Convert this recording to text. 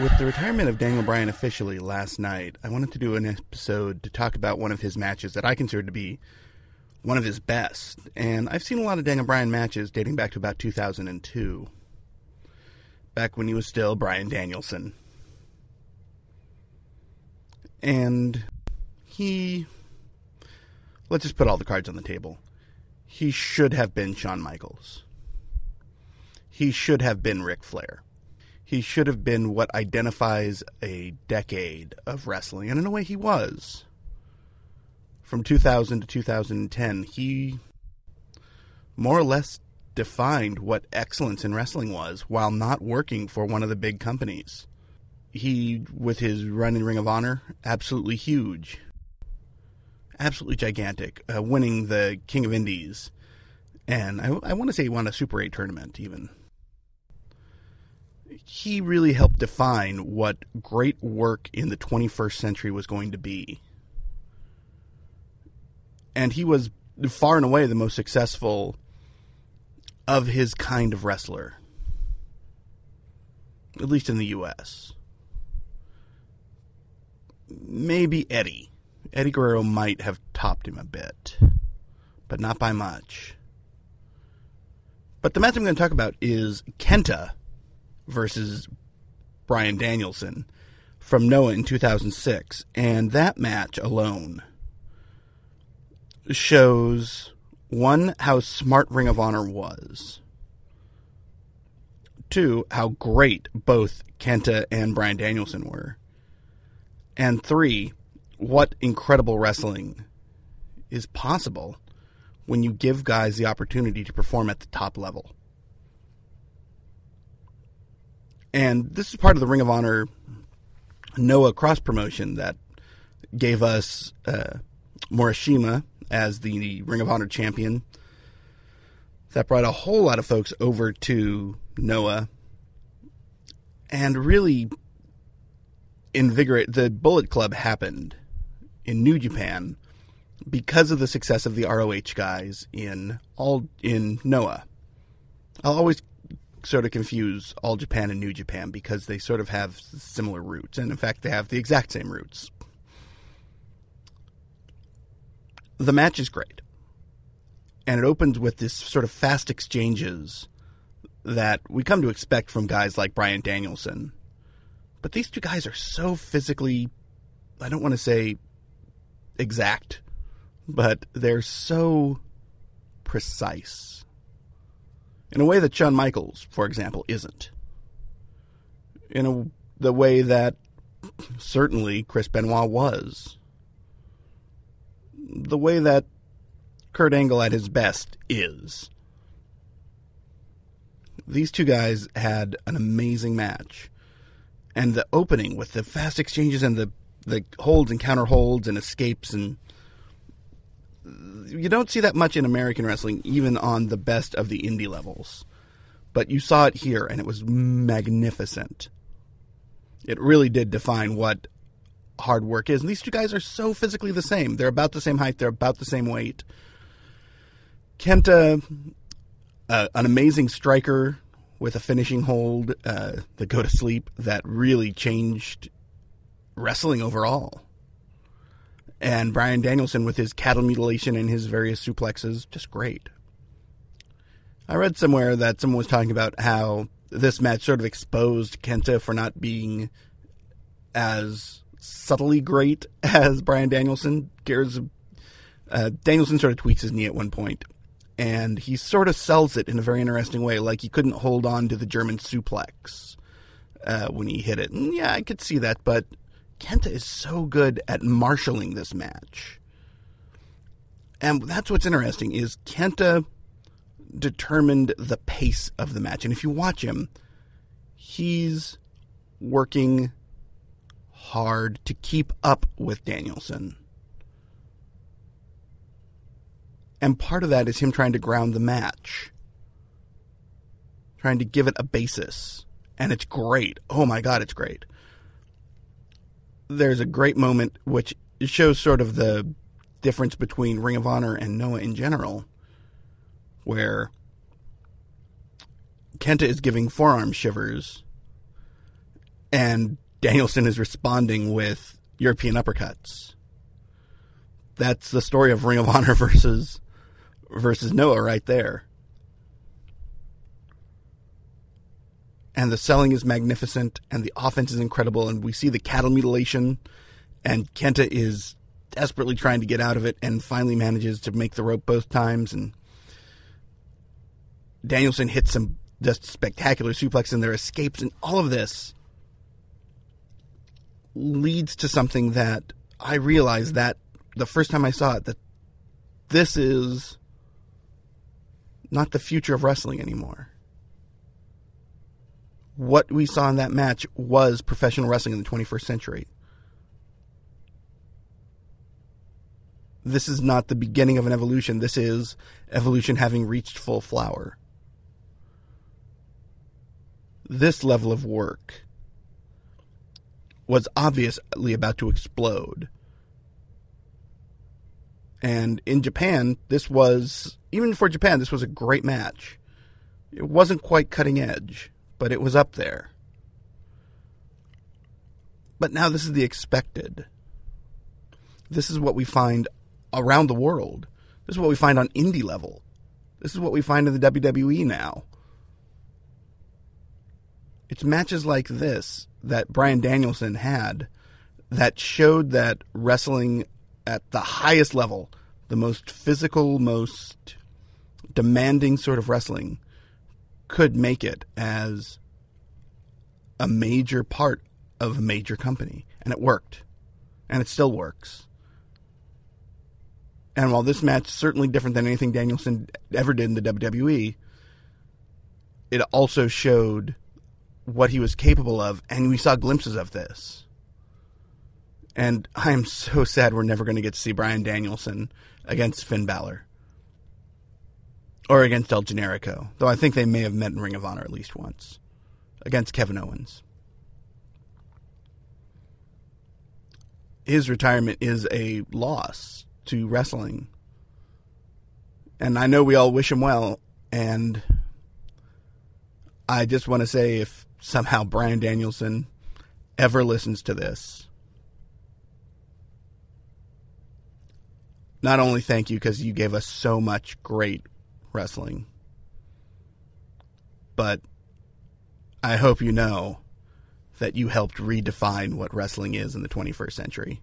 With the retirement of Daniel Bryan officially last night, I wanted to do an episode to talk about one of his matches that I consider to be one of his best. And I've seen a lot of Daniel Bryan matches dating back to about 2002, back when he was still Bryan Danielson. And he. Let's just put all the cards on the table. He should have been Shawn Michaels. He should have been Ric Flair he should have been what identifies a decade of wrestling, and in a way, he was. From 2000 to 2010, he more or less defined what excellence in wrestling was while not working for one of the big companies. He, with his run in Ring of Honor, absolutely huge. Absolutely gigantic, uh, winning the King of Indies. And I, I want to say he won a Super 8 tournament, even he really helped define what great work in the 21st century was going to be. And he was far and away the most successful of his kind of wrestler, at least in the U.S. Maybe Eddie. Eddie Guerrero might have topped him a bit, but not by much. But the match I'm going to talk about is Kenta versus Bryan Danielson from Noah in 2006. And that match alone shows one, how smart Ring of Honor was, two, how great both Kenta and Bryan Danielson were, and three, what incredible wrestling is possible when you give guys the opportunity to perform at the top level. And this is part of the Ring of Honor Noah cross promotion that gave us uh, Morishima as the Ring of Honor champion. That brought a whole lot of folks over to Noah and really invigorate the Bullet Club happened in New Japan because of the success of the ROH guys in all in Noah. I'll always sort of confuse All Japan and New Japan because they sort of have similar roots, and in fact, they have the exact same roots. The match is great, and it opens with this sort of fast exchanges that we come to expect from guys like Bryan Danielson. But these two guys are so physically, I don't want to say exact, but they're so precise in a way that Shawn Michaels, for example, isn't. In a, the way that certainly Chris Benoit was. The way that Kurt Angle at his best is. These two guys had an amazing match. And the opening with the fast exchanges and the, the holds and counter holds and escapes and you don't see that much in American wrestling, even on the best of the indie levels. But you saw it here, and it was magnificent. It really did define what hard work is. And these two guys are so physically the same. They're about the same height, they're about the same weight. Kenta, uh, an amazing striker with a finishing hold, uh, the go to sleep that really changed wrestling overall and Bryan Danielson with his cattle mutilation and his various suplexes, just great. I read somewhere that someone was talking about how this match sort of exposed Kenta for not being as subtly great as Bryan Danielson. Cares, uh, Danielson sort of tweaks his knee at one point, and he sort of sells it in a very interesting way, like he couldn't hold on to the German suplex uh, when he hit it. And yeah, I could see that, but Kenta is so good at marshaling this match. And that's what's interesting is Kenta determined the pace of the match. And if you watch him, he's working hard to keep up with Danielson. And part of that is him trying to ground the match, trying to give it a basis. And it's great. Oh my God, it's great there's a great moment which shows sort of the difference between Ring of Honor and Noah in general, where Kenta is giving forearm shivers, and Danielson is responding with European uppercuts. That's the story of Ring of Honor versus versus Noah right there. And the selling is magnificent and the offense is incredible and we see the cattle mutilation and Kenta is desperately trying to get out of it and finally manages to make the rope both times and Danielson hits some just spectacular suplex and their escapes and all of this leads to something that I realized that the first time I saw it that this is not the future of wrestling anymore. What we saw in that match was professional wrestling in the 21st century. This is not the beginning of an evolution. This is evolution having reached full flower. This level of work was obviously about to explode. And in Japan, this was, even for Japan, this was a great match. It wasn't quite cutting edge, but it was up there. But now this is the expected. This is what we find around the world. This is what we find on indie level. This is what we find in the WWE now. It's matches like this that Bryan Danielson had that showed that wrestling at the highest level, the most physical, most demanding sort of wrestling, could make it as a major part of a major company. And it worked. And it still works. And while this match is certainly different than anything Danielson ever did in the WWE, it also showed what he was capable of, and we saw glimpses of this. And I am so sad we're never going to get to see Bryan Danielson against Finn Balor. Or against El Generico, though I think they may have met in Ring of Honor at least once. Against Kevin Owens. His retirement is a loss to wrestling. And I know we all wish him well, and I just want to say if somehow Bryan Danielson ever listens to this, not only thank you because you gave us so much great wrestling, but I hope you know that you helped redefine what wrestling is in the 21st century.